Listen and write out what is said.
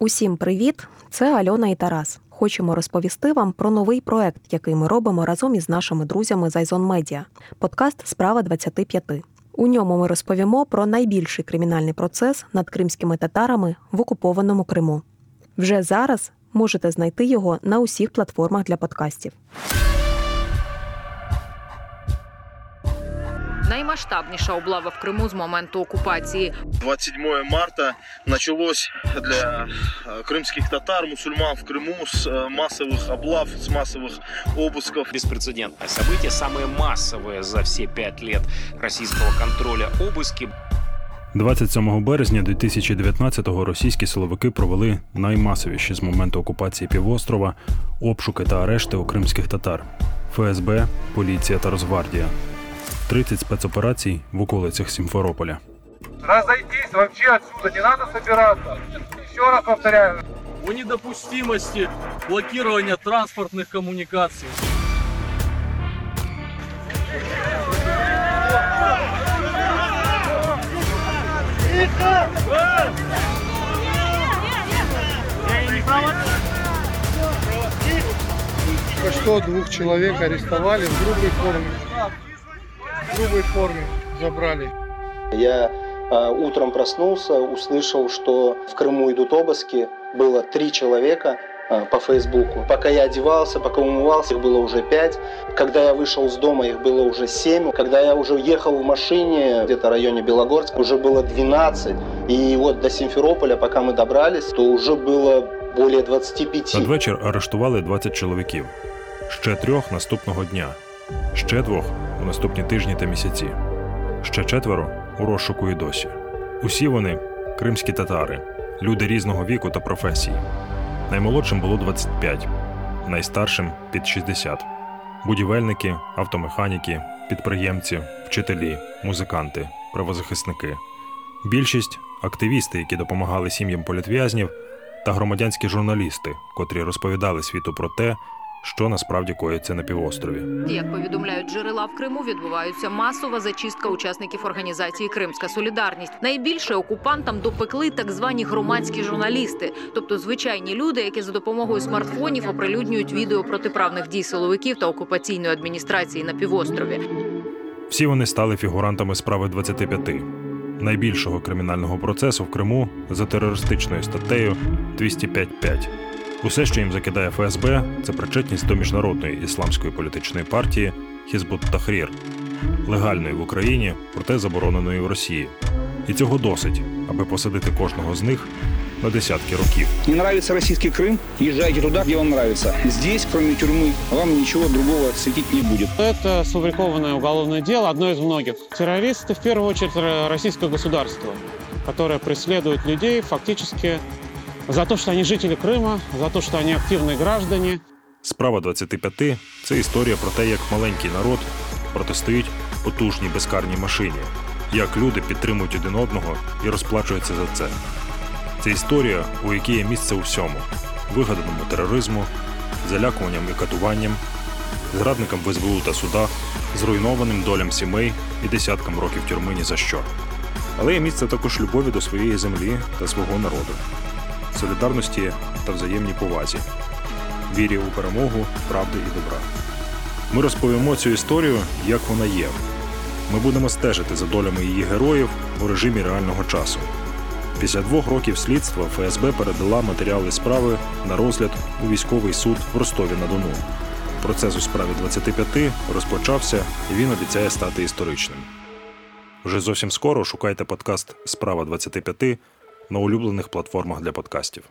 Усім привіт! Це Альона і Тарас. Хочемо розповісти вам про новий проект, який ми робимо разом із нашими друзями з Айзон Медіа. Подкаст Справа 25. У ньому ми розповімо про найбільший кримінальний процес над кримськими татарами в окупованому Криму. Вже зараз можете знайти його на усіх платформах для подкастів. Наймасштабніша облава в Криму з моменту окупації. 27 марта началось для э, крымских татар, мусульман в Крыму с э, массовых облав, с массовых обысков. Беспрецедентное событие, самое массовое за все пять лет российского контроля обыски. 27 березня 2019-го російські силовики провели наймасовіші з моменту окупації півострова обшуки та арешти у кримських татар ФСБ, поліція та Росгвардія. 30 спецоперацій в околицях Сімферополя. Разойтись вообще отсюда, не надо собираться. Еще раз повторяю. о недопустимости блокирования транспортных коммуникаций. Что двух человек арестовали в грубой форме. В грубой форме забрали. Я э, утром проснулся, услышал, что в Крыму идут обыски. Было три человека э, по Фейсбуку. Пока я одевался, пока умывался, их было уже пять. Когда я вышел из дома, их было уже семь. Когда я уже ехал в машине, где-то в районе Белогорска, уже было 12. И вот до Симферополя, пока мы добрались, то уже было более 25. Надвечір арештували 20 чоловіків, ще трьох наступного дня, ще двох у наступні тижні та місяці, ще четверо у розшуку і досі. Усі вони кримські татари, люди різного віку та професій. Наймолодшим було 25, найстаршим під 60. Будівельники, автомеханіки, підприємці, вчителі, музиканти, правозахисники. Більшість активісти, які допомагали сім'ям політв'язнів, та громадянські журналісти, котрі розповідали світу про те, що насправді коїться на півострові. Як повідомляють джерела в Криму, відбувається масова зачистка учасників організації Кримська Солідарність. Найбільше окупантам допекли так звані громадські журналісти, тобто звичайні люди, які за допомогою смартфонів оприлюднюють відео протиправних дій силовиків та окупаційної адміністрації на півострові. Всі вони стали фігурантами справи 25, найбільшого кримінального процесу в Криму за терористичною статтею 205.5. Усе, що їм закидає ФСБ, це причетність до міжнародної ісламської політичної партії Хізбут Тахрір, легальної в Україні, проте забороненої в Росії. І цього досить, аби посадити кожного з них на десятки років. Не нравится российский Крым? Езжайте туда, где вам нравится. Здесь, кроме тюрьмы, вам ничего другого светить не будет. Это сфабрикованное уголовное дело, одно из многих. Террористы, в первую очередь, р- российское государство, которое преследует людей фактически за то, что они жители Крыма, за то, что они активные граждане. Справа 25 це історія про те, як маленький народ протистоїть потужній безкарній машині, як люди підтримують один одного і розплачуються за це. Це історія, у якій є місце у всьому: вигаданому тероризму, залякуванням і катуванням, зрадникам в СБУ та судах, зруйнованим долям сімей і десяткам років тюрми ні за що. Але є місце також любові до своєї землі та свого народу, солідарності та взаємній повазі вірі у перемогу, правди і добра. Ми розповімо цю історію, як вона є. Ми будемо стежити за долями її героїв у режимі реального часу. Після двох років слідства ФСБ передала матеріали справи на розгляд у військовий суд в Ростові на Дону. Процес у справі 25 розпочався і він обіцяє стати історичним. Вже зовсім скоро шукайте подкаст Справа 25 на улюблених платформах для подкастів.